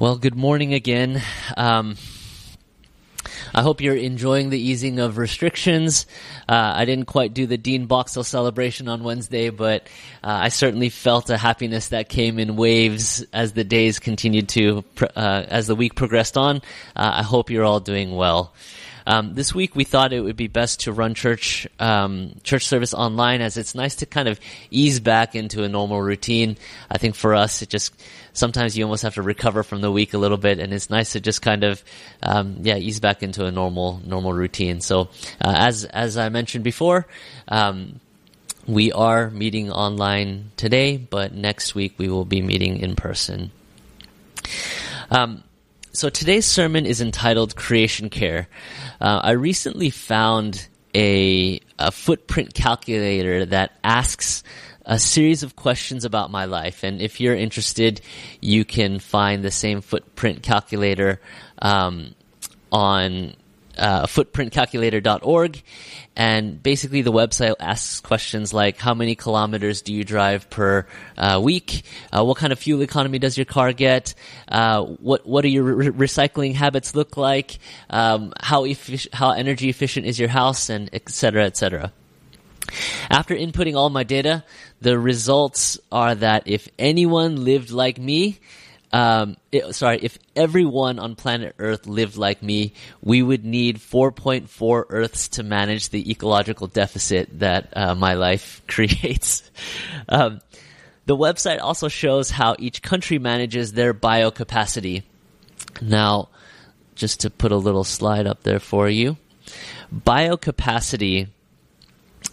Well, good morning again. Um, I hope you're enjoying the easing of restrictions. Uh, I didn't quite do the Dean Boxell celebration on Wednesday, but uh, I certainly felt a happiness that came in waves as the days continued to, uh, as the week progressed on. Uh, I hope you're all doing well. Um, this week we thought it would be best to run church um, church service online, as it's nice to kind of ease back into a normal routine. I think for us, it just sometimes you almost have to recover from the week a little bit, and it's nice to just kind of um, yeah ease back into a normal normal routine. So uh, as as I mentioned before. Um, we are meeting online today, but next week we will be meeting in person. Um, so today's sermon is entitled Creation Care. Uh, I recently found a, a footprint calculator that asks a series of questions about my life. And if you're interested, you can find the same footprint calculator um, on uh, footprintcalculator.org. And basically, the website asks questions like How many kilometers do you drive per uh, week? Uh, what kind of fuel economy does your car get? Uh, what, what do your re- recycling habits look like? Um, how, effic- how energy efficient is your house? And et cetera, et cetera. After inputting all my data, the results are that if anyone lived like me, um, it, sorry, if everyone on planet Earth lived like me, we would need 4.4 Earths to manage the ecological deficit that uh, my life creates. Um, the website also shows how each country manages their biocapacity. Now, just to put a little slide up there for you, biocapacity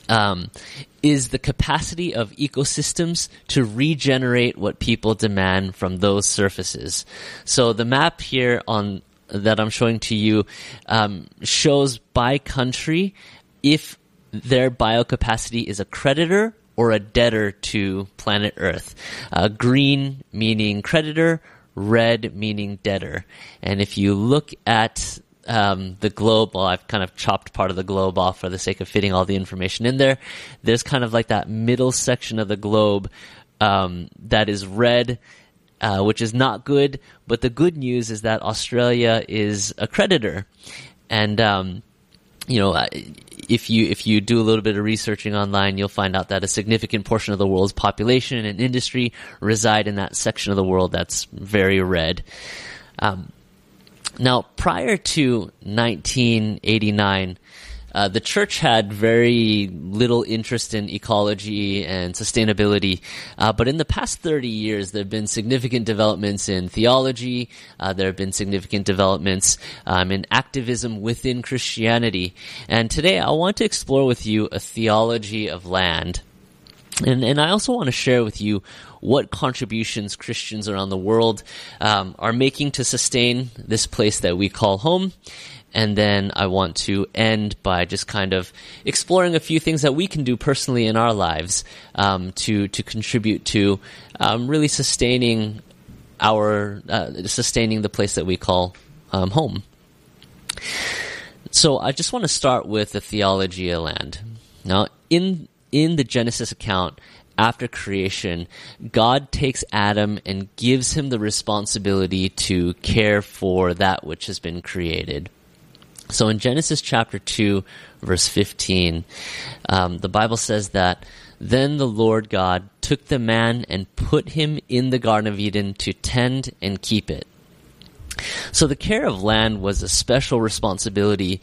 um, is the capacity of ecosystems to regenerate what people demand from those surfaces. So the map here on that I'm showing to you um, shows by country if their biocapacity is a creditor or a debtor to planet Earth. Uh, green meaning creditor, red meaning debtor. And if you look at um, the globe, well, I've kind of chopped part of the globe off for the sake of fitting all the information in there. There's kind of like that middle section of the globe um, that is red, uh, which is not good. But the good news is that Australia is a creditor, and um, you know, if you if you do a little bit of researching online, you'll find out that a significant portion of the world's population and industry reside in that section of the world that's very red. Um, now, prior to 1989, uh, the church had very little interest in ecology and sustainability, uh, but in the past 30 years, there have been significant developments in theology. Uh, there have been significant developments um, in activism within Christianity. And today, I want to explore with you a theology of land. And, and I also want to share with you what contributions Christians around the world um, are making to sustain this place that we call home. And then I want to end by just kind of exploring a few things that we can do personally in our lives um, to to contribute to um, really sustaining our uh, sustaining the place that we call um, home. So I just want to start with the theology of land. Now, in in the Genesis account, after creation, God takes Adam and gives him the responsibility to care for that which has been created. So in Genesis chapter 2, verse 15, um, the Bible says that then the Lord God took the man and put him in the Garden of Eden to tend and keep it. So the care of land was a special responsibility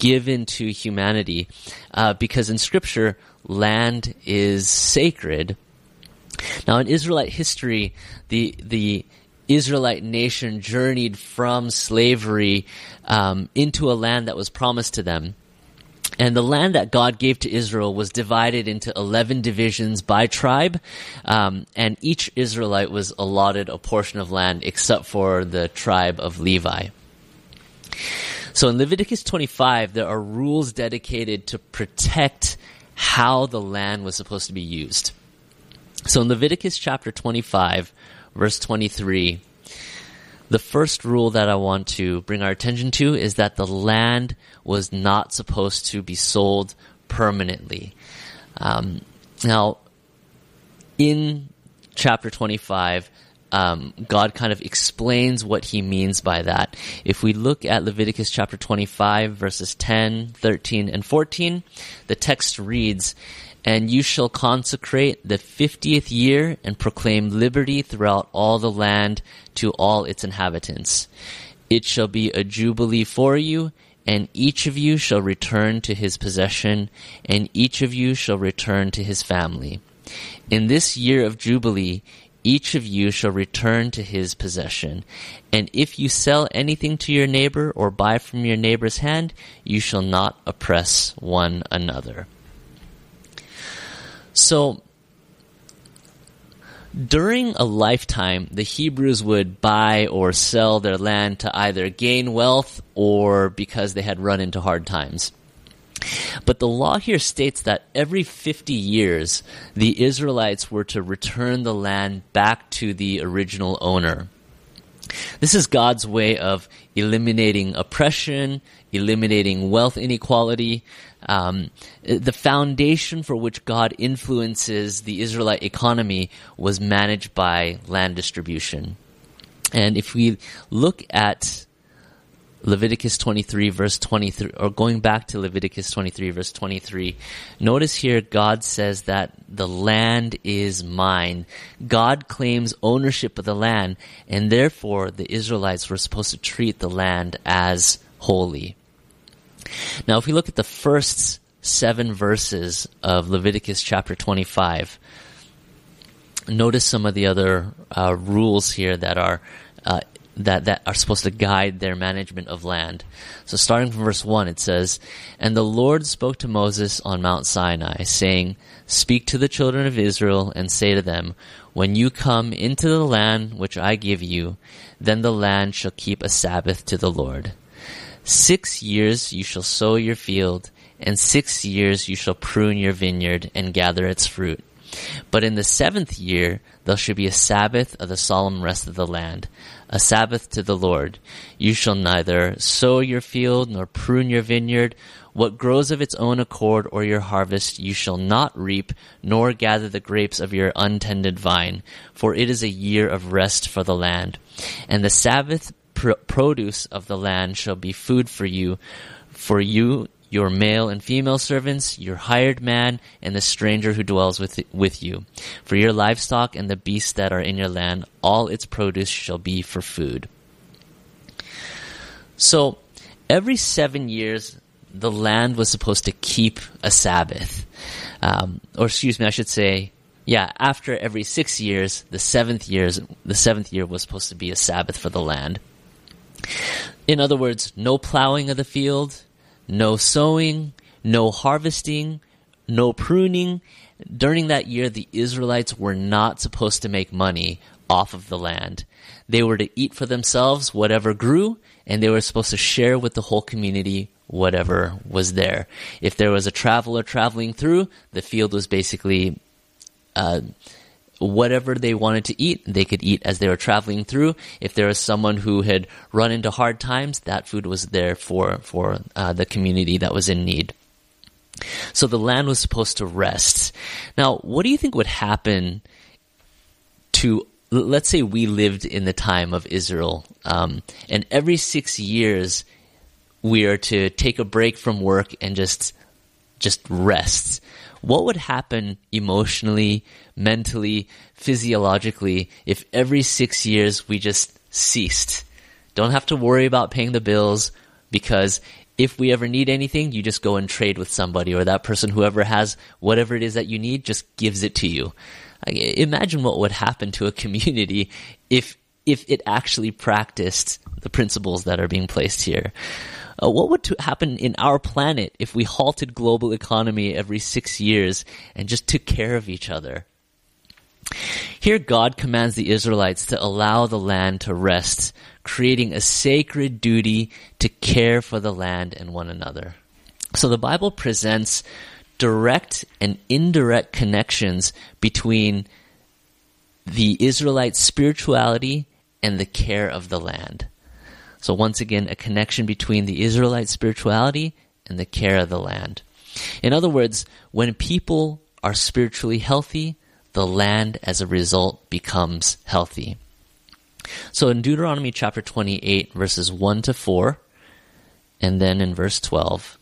given to humanity uh, because in Scripture, land is sacred. Now, in Israelite history, the the Israelite nation journeyed from slavery um, into a land that was promised to them. And the land that God gave to Israel was divided into 11 divisions by tribe, um, and each Israelite was allotted a portion of land except for the tribe of Levi. So in Leviticus 25, there are rules dedicated to protect how the land was supposed to be used. So in Leviticus chapter 25, verse 23, the first rule that I want to bring our attention to is that the land was not supposed to be sold permanently. Um, now, in chapter 25, um, God kind of explains what he means by that. If we look at Leviticus chapter 25, verses 10, 13, and 14, the text reads, And you shall consecrate the fiftieth year and proclaim liberty throughout all the land to all its inhabitants. It shall be a jubilee for you, and each of you shall return to his possession, and each of you shall return to his family. In this year of jubilee, each of you shall return to his possession. And if you sell anything to your neighbor or buy from your neighbor's hand, you shall not oppress one another. So, during a lifetime, the Hebrews would buy or sell their land to either gain wealth or because they had run into hard times. But the law here states that every 50 years, the Israelites were to return the land back to the original owner. This is God's way of eliminating oppression, eliminating wealth inequality, um, the foundation for which God influences the Israelite economy was managed by land distribution. And if we look at Leviticus 23 verse 23, or going back to Leviticus 23 verse 23, notice here God says that the land is mine. God claims ownership of the land, and therefore the Israelites were supposed to treat the land as holy. Now, if we look at the first seven verses of Leviticus chapter 25, notice some of the other uh, rules here that are uh, that that are supposed to guide their management of land. So starting from verse 1 it says, "And the Lord spoke to Moses on Mount Sinai, saying, Speak to the children of Israel and say to them, when you come into the land which I give you, then the land shall keep a Sabbath to the Lord. Six years you shall sow your field, and six years you shall prune your vineyard and gather its fruit. But in the seventh year there shall be a Sabbath of the solemn rest of the land, a Sabbath to the Lord. You shall neither sow your field nor prune your vineyard. What grows of its own accord or your harvest you shall not reap, nor gather the grapes of your untended vine, for it is a year of rest for the land. And the Sabbath pr- produce of the land shall be food for you, for you, your male and female servants, your hired man, and the stranger who dwells with, with you. For your livestock and the beasts that are in your land, all its produce shall be for food. So, every seven years, the land was supposed to keep a Sabbath. Um, or excuse me, I should say, yeah, after every six years, the seventh years, the seventh year was supposed to be a Sabbath for the land. In other words, no plowing of the field, no sowing, no harvesting, no pruning. During that year, the Israelites were not supposed to make money off of the land. They were to eat for themselves whatever grew, and they were supposed to share with the whole community whatever was there. If there was a traveler traveling through, the field was basically uh, whatever they wanted to eat, they could eat as they were traveling through. If there was someone who had run into hard times, that food was there for for uh, the community that was in need. So the land was supposed to rest. Now, what do you think would happen to let's say we lived in the time of Israel, um, and every six years we are to take a break from work and just just rest what would happen emotionally, mentally, physiologically if every six years we just ceased? Don't have to worry about paying the bills because if we ever need anything, you just go and trade with somebody or that person, whoever has whatever it is that you need, just gives it to you. Imagine what would happen to a community if if it actually practiced the principles that are being placed here. Uh, what would happen in our planet if we halted global economy every six years and just took care of each other? Here, God commands the Israelites to allow the land to rest, creating a sacred duty to care for the land and one another. So the Bible presents direct and indirect connections between the Israelite spirituality and the care of the land. So once again, a connection between the Israelite spirituality and the care of the land. In other words, when people are spiritually healthy, the land as a result becomes healthy. So in Deuteronomy chapter 28, verses 1 to 4, and then in verse 12,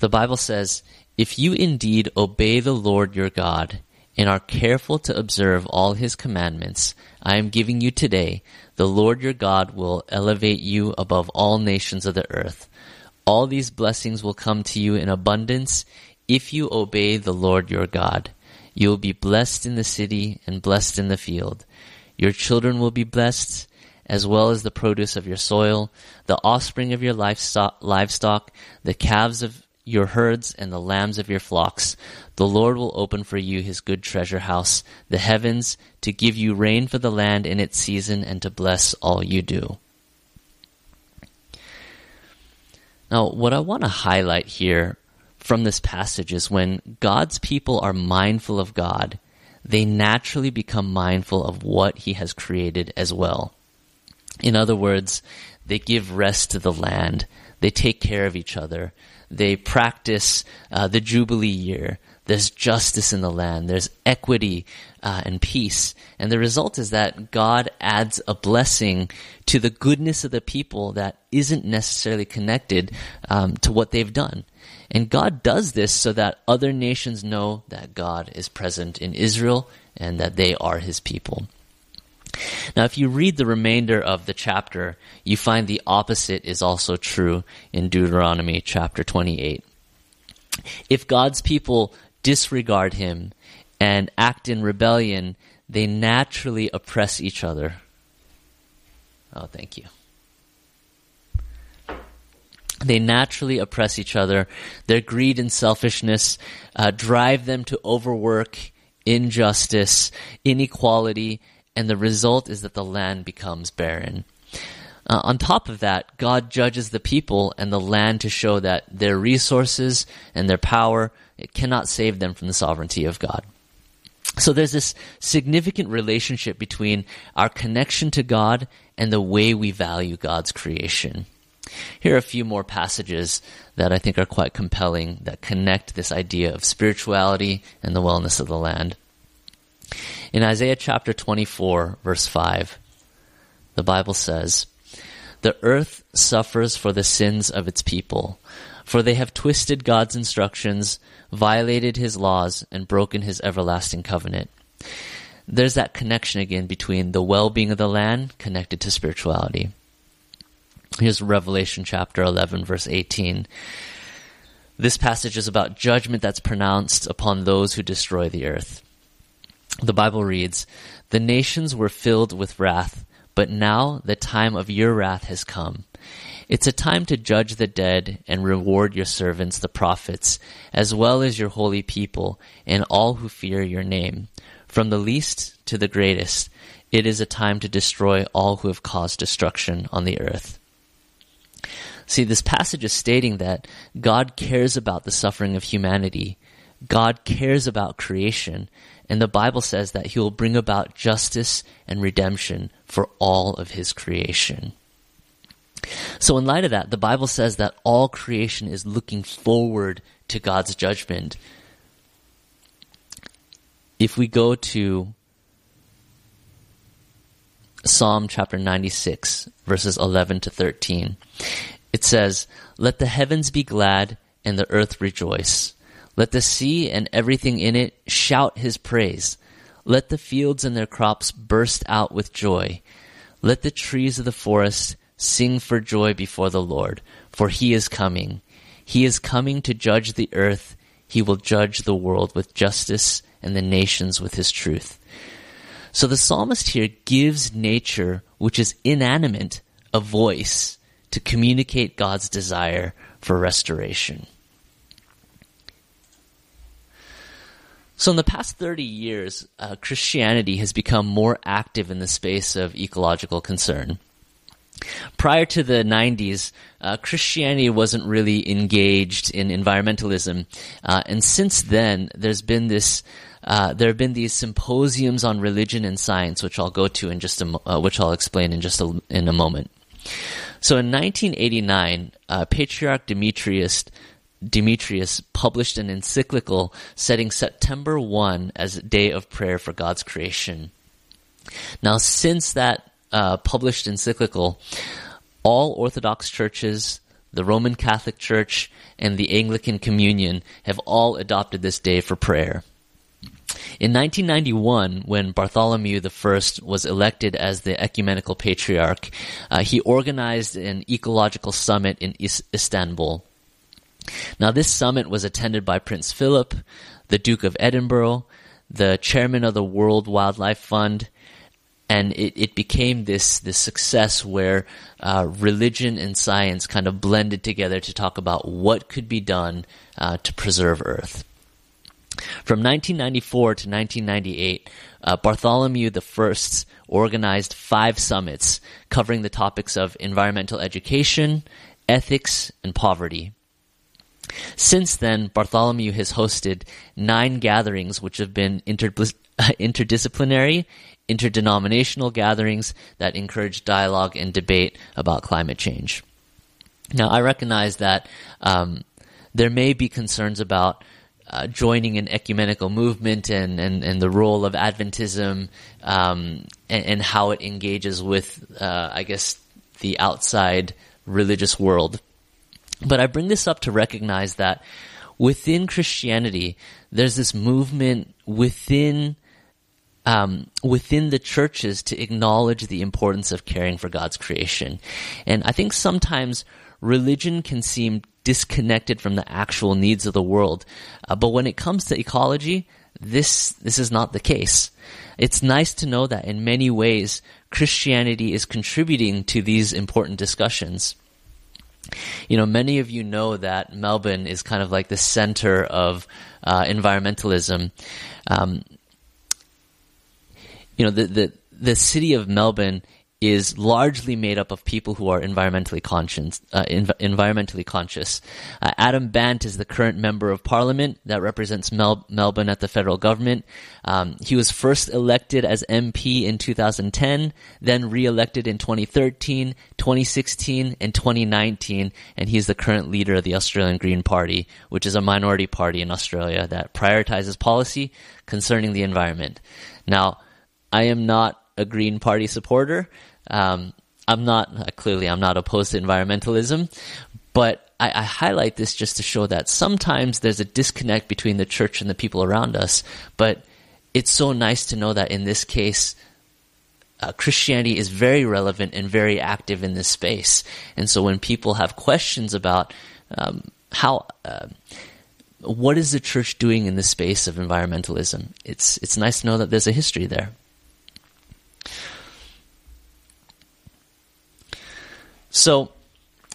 the Bible says, If you indeed obey the Lord your God and are careful to observe all his commandments I am giving you today, the Lord your God will elevate you above all nations of the earth. All these blessings will come to you in abundance if you obey the Lord your God. You will be blessed in the city and blessed in the field. Your children will be blessed, as well as the produce of your soil, the offspring of your livestock, the calves of your herds and the lambs of your flocks. The Lord will open for you his good treasure house, the heavens, to give you rain for the land in its season and to bless all you do. Now, what I want to highlight here from this passage is when God's people are mindful of God, they naturally become mindful of what he has created as well. In other words, they give rest to the land. They take care of each other. They practice uh, the Jubilee year. There's justice in the land. There's equity uh, and peace. And the result is that God adds a blessing to the goodness of the people that isn't necessarily connected um, to what they've done. And God does this so that other nations know that God is present in Israel and that they are his people. Now, if you read the remainder of the chapter, you find the opposite is also true in Deuteronomy chapter 28. If God's people disregard him and act in rebellion, they naturally oppress each other. Oh, thank you. They naturally oppress each other. Their greed and selfishness uh, drive them to overwork, injustice, inequality, and the result is that the land becomes barren. Uh, on top of that, God judges the people and the land to show that their resources and their power it cannot save them from the sovereignty of God. So there's this significant relationship between our connection to God and the way we value God's creation. Here are a few more passages that I think are quite compelling that connect this idea of spirituality and the wellness of the land. In Isaiah chapter 24, verse 5, the Bible says, The earth suffers for the sins of its people, for they have twisted God's instructions, violated his laws, and broken his everlasting covenant. There's that connection again between the well being of the land connected to spirituality. Here's Revelation chapter 11, verse 18. This passage is about judgment that's pronounced upon those who destroy the earth. The Bible reads, The nations were filled with wrath, but now the time of your wrath has come. It's a time to judge the dead and reward your servants, the prophets, as well as your holy people and all who fear your name. From the least to the greatest, it is a time to destroy all who have caused destruction on the earth. See, this passage is stating that God cares about the suffering of humanity. God cares about creation. And the Bible says that he will bring about justice and redemption for all of his creation. So, in light of that, the Bible says that all creation is looking forward to God's judgment. If we go to Psalm chapter 96, verses 11 to 13, it says, Let the heavens be glad and the earth rejoice. Let the sea and everything in it shout his praise. Let the fields and their crops burst out with joy. Let the trees of the forest sing for joy before the Lord, for he is coming. He is coming to judge the earth. He will judge the world with justice and the nations with his truth. So the psalmist here gives nature, which is inanimate, a voice to communicate God's desire for restoration. So, in the past 30 years, uh, Christianity has become more active in the space of ecological concern. Prior to the 90s, uh, Christianity wasn't really engaged in environmentalism, uh, and since then, there's been this. Uh, there have been these symposiums on religion and science, which I'll go to in just a, uh, which I'll explain in just a, in a moment. So, in 1989, uh, Patriarch Demetrius Demetrius published an encyclical setting September 1 as a day of prayer for God's creation. Now, since that uh, published encyclical, all Orthodox churches, the Roman Catholic Church, and the Anglican Communion have all adopted this day for prayer. In 1991, when Bartholomew I was elected as the ecumenical patriarch, uh, he organized an ecological summit in Is- Istanbul. Now, this summit was attended by Prince Philip, the Duke of Edinburgh, the chairman of the World Wildlife Fund, and it, it became this this success where uh, religion and science kind of blended together to talk about what could be done uh, to preserve Earth. From 1994 to 1998, uh, Bartholomew I organized five summits covering the topics of environmental education, ethics, and poverty. Since then, Bartholomew has hosted nine gatherings which have been interdisciplinary, interdenominational gatherings that encourage dialogue and debate about climate change. Now, I recognize that um, there may be concerns about uh, joining an ecumenical movement and, and, and the role of Adventism um, and, and, how it engages with, uh, I guess, the outside religious world. But I bring this up to recognize that within Christianity, there's this movement within um, within the churches to acknowledge the importance of caring for God's creation. And I think sometimes religion can seem disconnected from the actual needs of the world. Uh, but when it comes to ecology, this this is not the case. It's nice to know that in many ways Christianity is contributing to these important discussions you know, many of you know that Melbourne is kind of like the center of uh, environmentalism. Um, you know, the, the the city of Melbourne is largely made up of people who are environmentally conscious. Uh, env- environmentally conscious. Uh, Adam Bandt is the current member of parliament that represents Mel- Melbourne at the federal government. Um, he was first elected as MP in 2010, then re-elected in 2013, 2016, and 2019, and he's the current leader of the Australian Green Party, which is a minority party in Australia that prioritizes policy concerning the environment. Now, I am not a Green Party supporter. Um, I'm not uh, clearly I'm not opposed to environmentalism, but I, I, highlight this just to show that sometimes there's a disconnect between the church and the people around us. But it's so nice to know that in this case, uh, Christianity is very relevant and very active in this space. And so when people have questions about um, how uh, what is the church doing in the space of environmentalism, it's it's nice to know that there's a history there. So,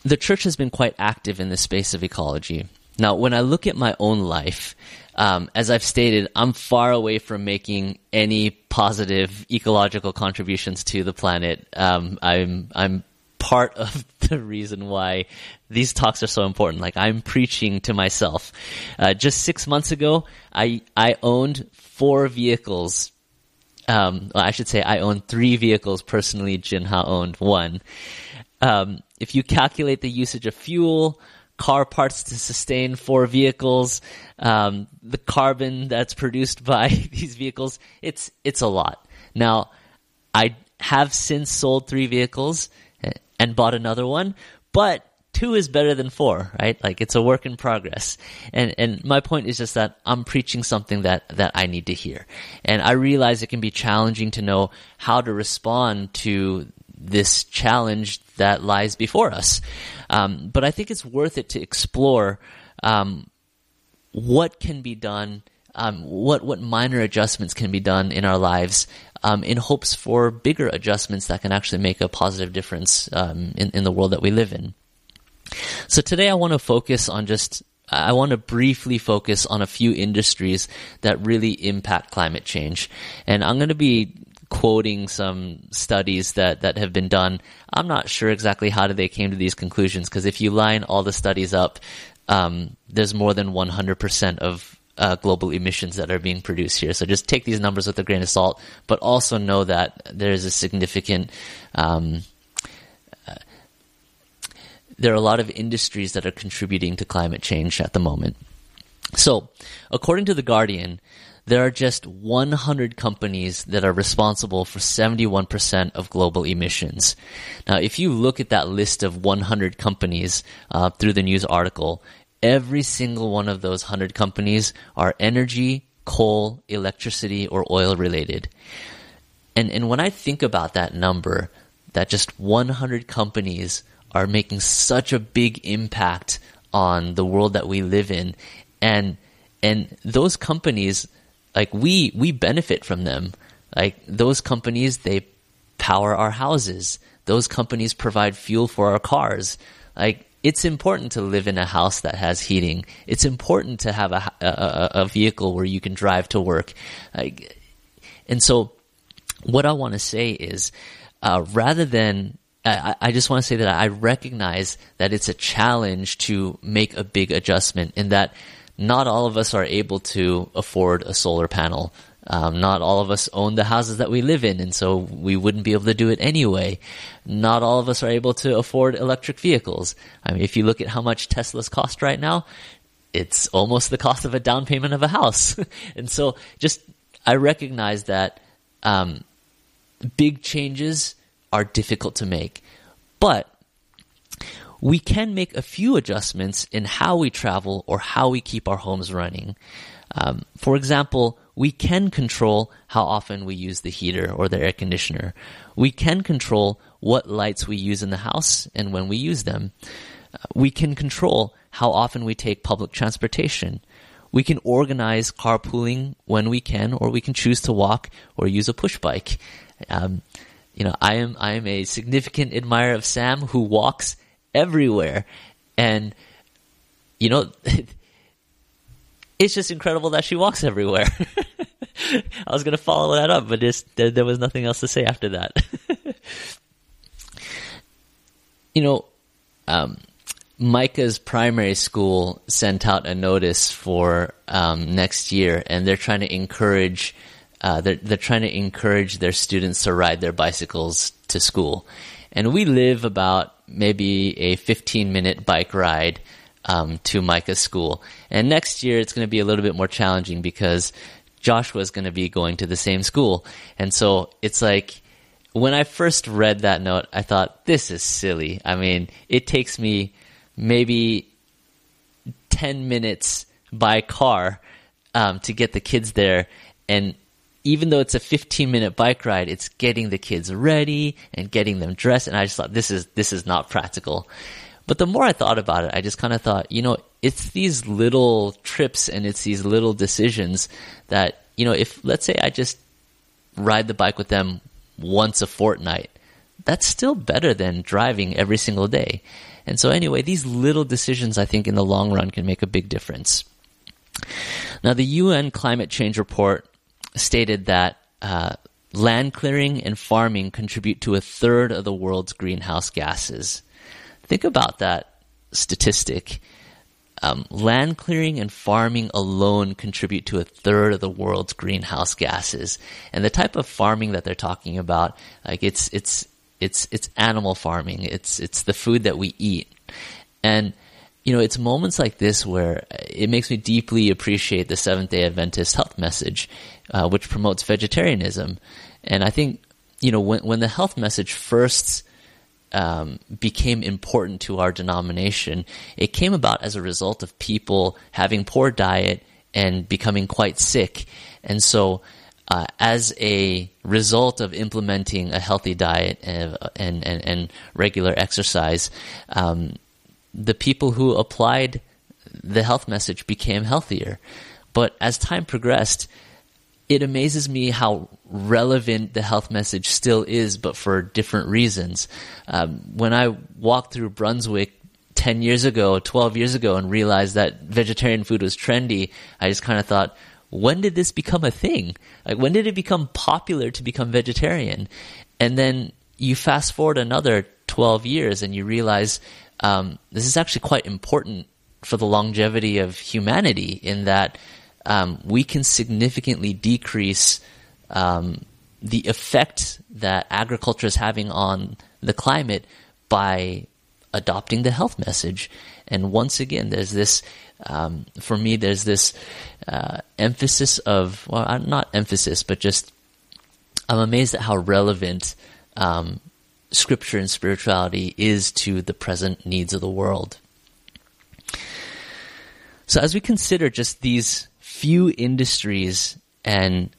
the church has been quite active in the space of ecology. Now, when I look at my own life, um, as I've stated, I'm far away from making any positive ecological contributions to the planet. Um, I'm I'm part of the reason why these talks are so important. Like I'm preaching to myself. Uh, just six months ago, I I owned four vehicles. Um, well, I should say I owned three vehicles personally. Jinha owned one um, if you calculate the usage of fuel, car parts to sustain four vehicles, um, the carbon that's produced by these vehicles, it's it's a lot. Now, I have since sold three vehicles and bought another one, but two is better than four, right? Like it's a work in progress. And and my point is just that I'm preaching something that that I need to hear. And I realize it can be challenging to know how to respond to this challenge that lies before us. Um, but I think it's worth it to explore um, what can be done, um, what what minor adjustments can be done in our lives, um, in hopes for bigger adjustments that can actually make a positive difference um, in, in the world that we live in. So today I want to focus on just I want to briefly focus on a few industries that really impact climate change. And I'm going to be quoting some studies that, that have been done. I'm not sure exactly how they came to these conclusions because if you line all the studies up, um, there's more than 100% of uh, global emissions that are being produced here. So just take these numbers with a grain of salt, but also know that there is a significant. Um, uh, there are a lot of industries that are contributing to climate change at the moment. So, according to The Guardian, there are just 100 companies that are responsible for 71% of global emissions. Now, if you look at that list of 100 companies uh, through the news article, every single one of those 100 companies are energy, coal, electricity, or oil related. And, and when I think about that number, that just 100 companies are making such a big impact on the world that we live in, and and those companies, like we we benefit from them. Like those companies, they power our houses. Those companies provide fuel for our cars. Like it's important to live in a house that has heating. It's important to have a, a, a vehicle where you can drive to work. Like, and so what I want to say is, uh, rather than I, I just want to say that I recognize that it's a challenge to make a big adjustment in that not all of us are able to afford a solar panel. Um, not all of us own the houses that we live in, and so we wouldn't be able to do it anyway. Not all of us are able to afford electric vehicles. I mean, if you look at how much Teslas cost right now, it's almost the cost of a down payment of a house. and so, just I recognize that um, big changes are difficult to make. But we can make a few adjustments in how we travel or how we keep our homes running. Um, for example, we can control how often we use the heater or the air conditioner. We can control what lights we use in the house and when we use them. Uh, we can control how often we take public transportation. We can organize carpooling when we can, or we can choose to walk or use a push bike. Um, you know, I am I am a significant admirer of Sam who walks everywhere, and you know, it's just incredible that she walks everywhere. I was going to follow that up, but just, there, there was nothing else to say after that. you know, um, Micah's primary school sent out a notice for um, next year, and they're trying to encourage uh, they're they're trying to encourage their students to ride their bicycles to school, and we live about maybe a 15 minute bike ride um, to Micah's school. And next year it's going to be a little bit more challenging because Joshua is going to be going to the same school, and so it's like when I first read that note, I thought this is silly. I mean, it takes me maybe 10 minutes by car um, to get the kids there, and even though it's a 15 minute bike ride, it's getting the kids ready and getting them dressed. And I just thought this is, this is not practical. But the more I thought about it, I just kind of thought, you know, it's these little trips and it's these little decisions that, you know, if let's say I just ride the bike with them once a fortnight, that's still better than driving every single day. And so anyway, these little decisions I think in the long run can make a big difference. Now the UN climate change report stated that uh, land clearing and farming contribute to a third of the world's greenhouse gases. Think about that statistic. Um, land clearing and farming alone contribute to a third of the world's greenhouse gases. And the type of farming that they're talking about, like it's it's it's it's animal farming. It's it's the food that we eat. And you know, it's moments like this where it makes me deeply appreciate the Seventh Day Adventist health message uh, which promotes vegetarianism. And I think, you know, when, when the health message first um, became important to our denomination, it came about as a result of people having poor diet and becoming quite sick. And so, uh, as a result of implementing a healthy diet and, and, and, and regular exercise, um, the people who applied the health message became healthier. But as time progressed, it amazes me how relevant the health message still is, but for different reasons. Um, when I walked through Brunswick 10 years ago, 12 years ago, and realized that vegetarian food was trendy, I just kind of thought, when did this become a thing? Like, when did it become popular to become vegetarian? And then you fast forward another 12 years and you realize um, this is actually quite important for the longevity of humanity in that um, we can significantly decrease um, the effect that agriculture is having on the climate by adopting the health message. And once again, there's this, um, for me, there's this uh, emphasis of, well, not emphasis, but just, I'm amazed at how relevant um, scripture and spirituality is to the present needs of the world. So as we consider just these few industries and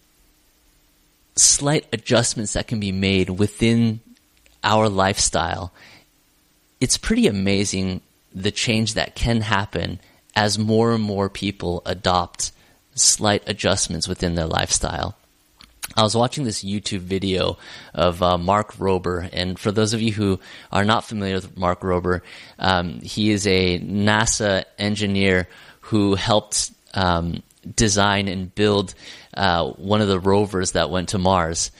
slight adjustments that can be made within our lifestyle, it's pretty amazing the change that can happen as more and more people adopt slight adjustments within their lifestyle. I was watching this YouTube video of uh, Mark Rober, and for those of you who are not familiar with Mark Rober, um, he is a NASA engineer who helped um, design and build uh, one of the rovers that went to Mars.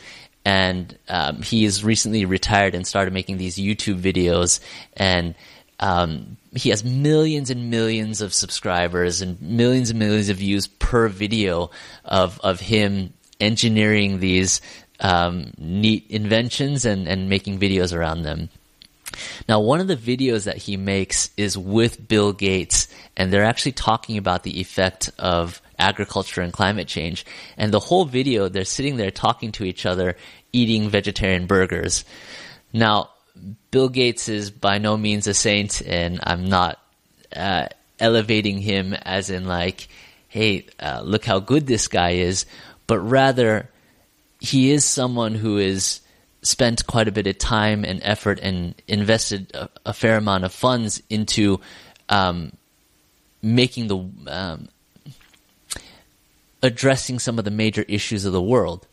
And um, he is recently retired and started making these YouTube videos. And um, he has millions and millions of subscribers and millions and millions of views per video of of him engineering these um, neat inventions and, and making videos around them. Now, one of the videos that he makes is with Bill Gates, and they're actually talking about the effect of agriculture and climate change. And the whole video, they're sitting there talking to each other, eating vegetarian burgers. Now, Bill Gates is by no means a saint, and I'm not uh, elevating him as in like, hey, uh, look how good this guy is, but rather he is someone who is spent quite a bit of time and effort and invested a, a fair amount of funds into um, making the um, addressing some of the major issues of the world.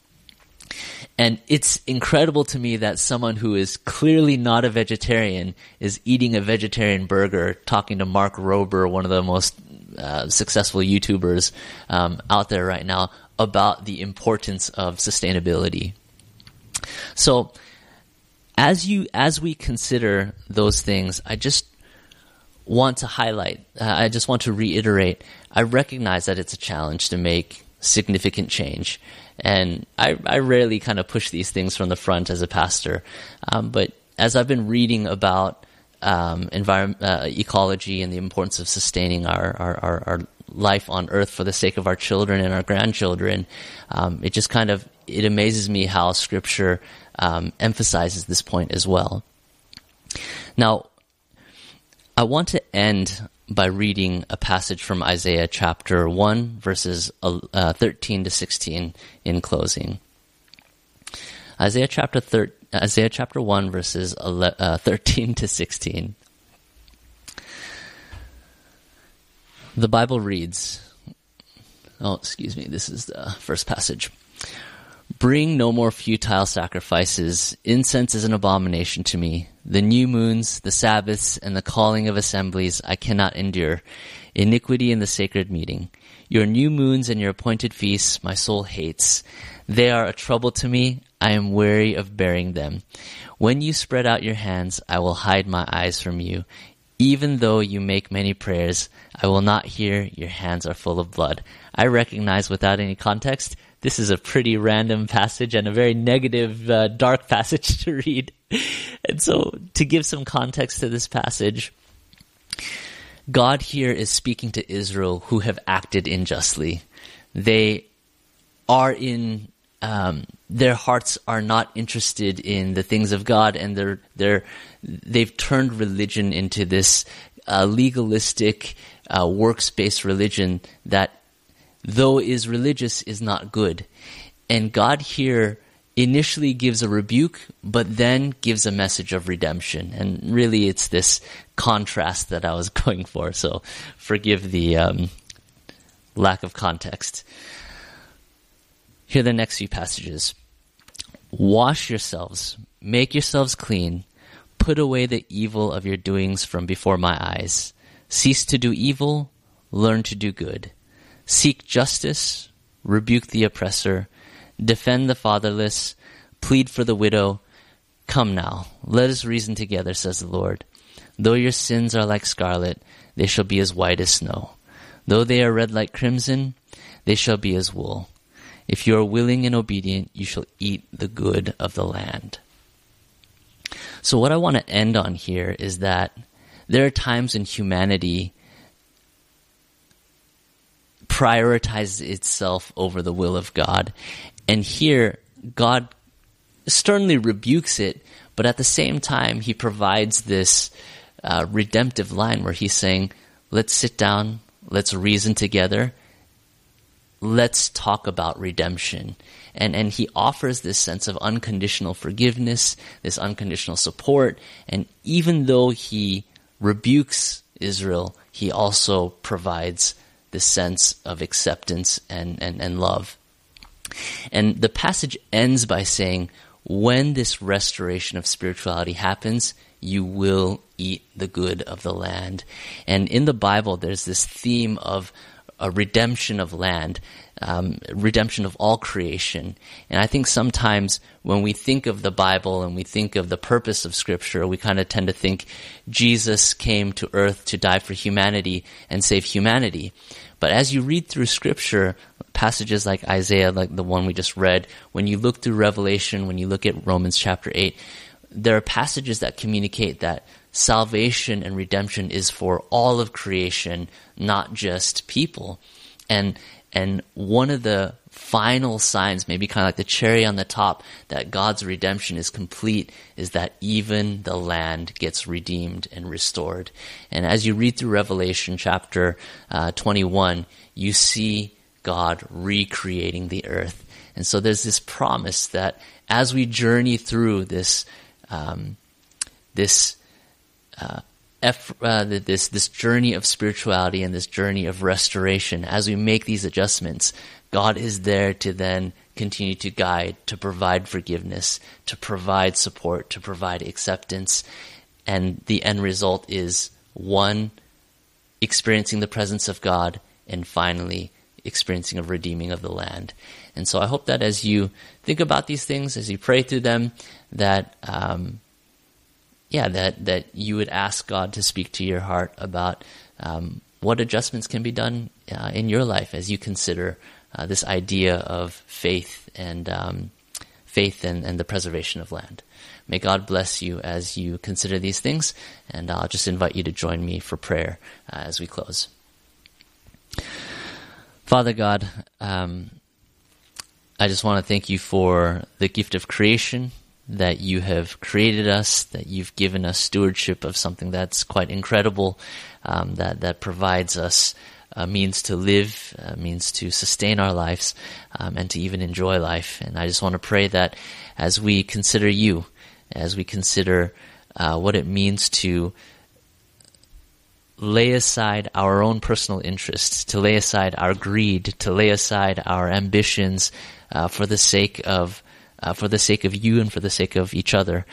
And it's incredible to me that someone who is clearly not a vegetarian is eating a vegetarian burger, talking to Mark Rober, one of the most uh, successful YouTubers um, out there right now, about the importance of sustainability. So, as you as we consider those things, I just want to highlight. Uh, I just want to reiterate. I recognize that it's a challenge to make significant change, and I, I rarely kind of push these things from the front as a pastor. Um, but as I've been reading about um, environment, uh, ecology, and the importance of sustaining our, our, our, our, life on Earth for the sake of our children and our grandchildren, um, it just kind of it amazes me how Scripture um, emphasizes this point as well. Now, I want to end by reading a passage from Isaiah chapter 1, verses uh, 13 to 16 in closing. Isaiah chapter, thir- Isaiah chapter 1, verses 11, uh, 13 to 16. The Bible reads, oh, excuse me, this is the first passage. Bring no more futile sacrifices. Incense is an abomination to me. The new moons, the Sabbaths, and the calling of assemblies I cannot endure. Iniquity in the sacred meeting. Your new moons and your appointed feasts my soul hates. They are a trouble to me. I am weary of bearing them. When you spread out your hands, I will hide my eyes from you. Even though you make many prayers, I will not hear. Your hands are full of blood. I recognize without any context this is a pretty random passage and a very negative, uh, dark passage to read. And so, to give some context to this passage, God here is speaking to Israel who have acted unjustly. They are in um, their hearts are not interested in the things of God, and they're they're they've turned religion into this uh, legalistic, uh, works based religion that though is religious, is not good. And God here initially gives a rebuke, but then gives a message of redemption. And really, it's this contrast that I was going for. So forgive the um, lack of context. Here are the next few passages. Wash yourselves, make yourselves clean, put away the evil of your doings from before my eyes. Cease to do evil, learn to do good. Seek justice, rebuke the oppressor, defend the fatherless, plead for the widow. Come now, let us reason together, says the Lord. Though your sins are like scarlet, they shall be as white as snow. Though they are red like crimson, they shall be as wool. If you are willing and obedient, you shall eat the good of the land. So, what I want to end on here is that there are times when humanity prioritizes itself over the will of God. And here, God sternly rebukes it, but at the same time, he provides this uh, redemptive line where he's saying, let's sit down, let's reason together, let's talk about redemption. And, and he offers this sense of unconditional forgiveness, this unconditional support, and even though he rebukes Israel, he also provides this sense of acceptance and, and, and love. And the passage ends by saying, when this restoration of spirituality happens, you will eat the good of the land. And in the Bible, there's this theme of a redemption of land, um, redemption of all creation. And I think sometimes when we think of the Bible and we think of the purpose of Scripture, we kind of tend to think Jesus came to earth to die for humanity and save humanity. But as you read through Scripture, passages like Isaiah, like the one we just read, when you look through Revelation, when you look at Romans chapter 8, there are passages that communicate that salvation and redemption is for all of creation, not just people. And and one of the final signs, maybe kind of like the cherry on the top, that God's redemption is complete is that even the land gets redeemed and restored. And as you read through Revelation chapter uh, 21, you see God recreating the earth. And so there's this promise that as we journey through this, um, this, uh, uh, this this journey of spirituality and this journey of restoration, as we make these adjustments, God is there to then continue to guide, to provide forgiveness, to provide support, to provide acceptance, and the end result is one experiencing the presence of God, and finally experiencing a redeeming of the land. And so I hope that as you think about these things, as you pray through them, that um, yeah, that that you would ask God to speak to your heart about um, what adjustments can be done uh, in your life as you consider uh, this idea of faith and um, faith and, and, the preservation of land. May God bless you as you consider these things, and I'll just invite you to join me for prayer uh, as we close. Father God, um, I just want to thank you for the gift of creation that you have created us, that you've given us stewardship of something that's quite incredible, um, that that provides us a means to live, a means to sustain our lives, um, and to even enjoy life. And I just want to pray that as we consider you, as we consider uh, what it means to lay aside our own personal interests, to lay aside our greed, to lay aside our ambitions uh, for the sake of uh, for the sake of you and for the sake of each other.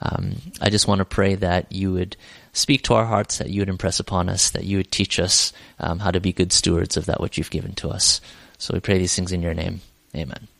Um, I just want to pray that you would speak to our hearts, that you would impress upon us, that you would teach us um, how to be good stewards of that which you've given to us. So we pray these things in your name. Amen.